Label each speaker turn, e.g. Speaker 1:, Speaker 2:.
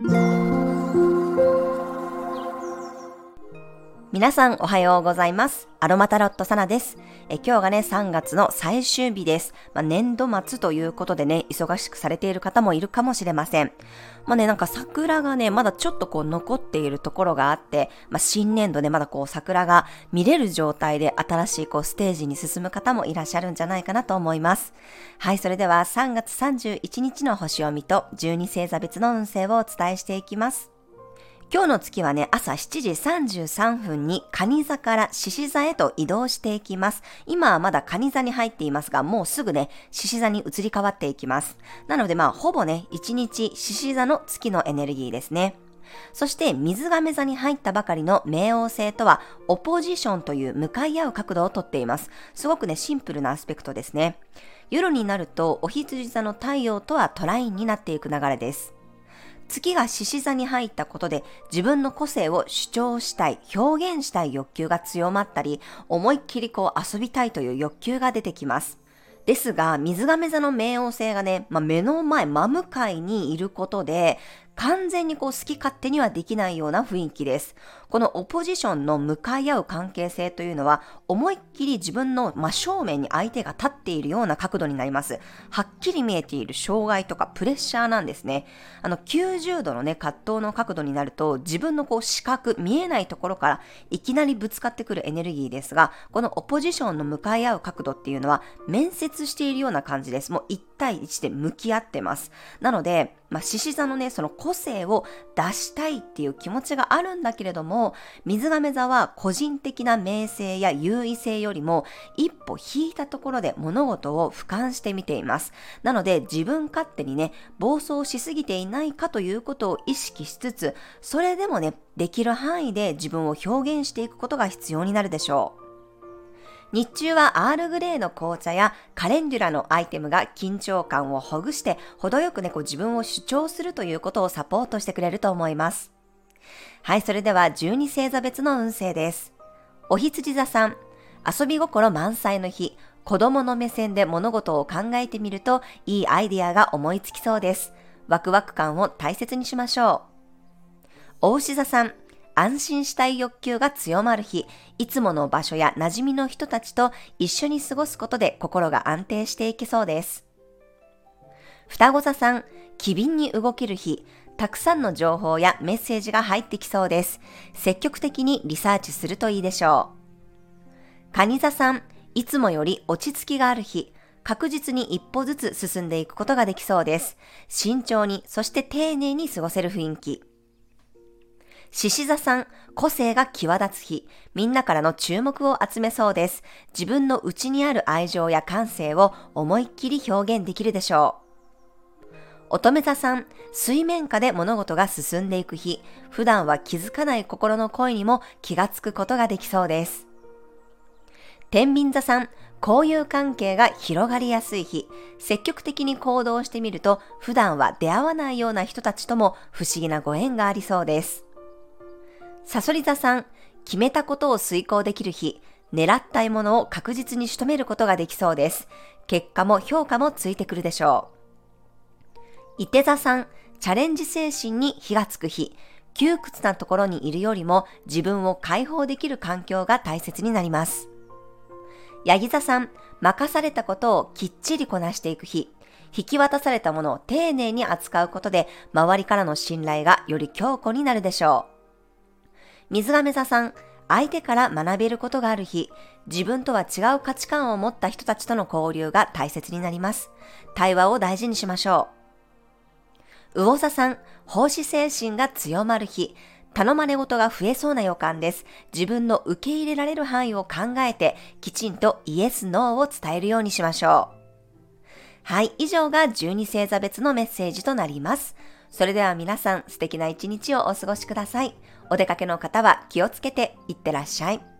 Speaker 1: you 皆さんおはようございます。アロマタロットサナです。え今日がね、3月の最終日です。まあ、年度末ということでね、忙しくされている方もいるかもしれません。まあね、なんか桜がね、まだちょっとこう残っているところがあって、まあ、新年度でまだこう桜が見れる状態で新しいこうステージに進む方もいらっしゃるんじゃないかなと思います。はい、それでは3月31日の星読みと12星座別の運勢をお伝えしていきます。今日の月はね、朝7時33分に蟹座から獅子座へと移動していきます。今はまだ蟹座に入っていますが、もうすぐね、獅子座に移り変わっていきます。なのでまあ、ほぼね、1日獅子座の月のエネルギーですね。そして水亀座に入ったばかりの冥王星とはオポジションという向かい合う角度をとっています。すごくね、シンプルなアスペクトですね。夜になるとお羊座の太陽とはトラインになっていく流れです。月が獅子座に入ったことで自分の個性を主張したい、表現したい欲求が強まったり、思いっきりこう遊びたいという欲求が出てきます。ですが、水亀座の冥王星がね、まあ、目の前、真向かいにいることで、完全にこう好き勝手にはできないような雰囲気です。このオポジションの向かい合う関係性というのは、思いっきり自分の真正面に相手が立っているような角度になります。はっきり見えている障害とかプレッシャーなんですね。あの、90度のね、葛藤の角度になると、自分のこう視覚、見えないところからいきなりぶつかってくるエネルギーですが、このオポジションの向かい合う角度っていうのは、面接しているような感じです。もう1対1で向き合ってます。なので、まあ、獅子座のね、その個性を出したいっていう気持ちがあるんだけれども、水亀座は個人的な名声や優位性よりも一歩引いたところで物事を俯瞰してみています。なので自分勝手にね、暴走しすぎていないかということを意識しつつ、それでもね、できる範囲で自分を表現していくことが必要になるでしょう。日中はアールグレーの紅茶やカレンデュラのアイテムが緊張感をほぐして程よくね、こう自分を主張するということをサポートしてくれると思います。はい、それでは12星座別の運勢です。お羊座さん、遊び心満載の日、子供の目線で物事を考えてみるといいアイディアが思いつきそうです。ワクワク感を大切にしましょう。お牛座さん、安心したい欲求が強まる日、いつもの場所や馴染みの人たちと一緒に過ごすことで心が安定していけそうです。双子座さん、機敏に動ける日、たくさんの情報やメッセージが入ってきそうです。積極的にリサーチするといいでしょう。蟹座さん、いつもより落ち着きがある日、確実に一歩ずつ進んでいくことができそうです。慎重に、そして丁寧に過ごせる雰囲気。獅子座さん、個性が際立つ日、みんなからの注目を集めそうです。自分の内にある愛情や感性を思いっきり表現できるでしょう。乙女座さん、水面下で物事が進んでいく日、普段は気づかない心の声にも気がつくことができそうです。天秤座さん、交友関係が広がりやすい日、積極的に行動してみると、普段は出会わないような人たちとも不思議なご縁がありそうです。サソリ座さん、決めたことを遂行できる日、狙った獲物を確実に仕留めることができそうです。結果も評価もついてくるでしょう。伊手座さん、チャレンジ精神に火がつく日、窮屈なところにいるよりも自分を解放できる環境が大切になります。ヤギ座さん、任されたことをきっちりこなしていく日、引き渡されたものを丁寧に扱うことで周りからの信頼がより強固になるでしょう。水亀座さん、相手から学べることがある日、自分とは違う価値観を持った人たちとの交流が大切になります。対話を大事にしましょう。魚座さん、奉仕精神が強まる日、頼まれ事が増えそうな予感です。自分の受け入れられる範囲を考えて、きちんとイエス、ノーを伝えるようにしましょう。はい、以上が12星座別のメッセージとなります。それでは皆さん素敵な一日をお過ごしください。お出かけの方は気をつけていってらっしゃい。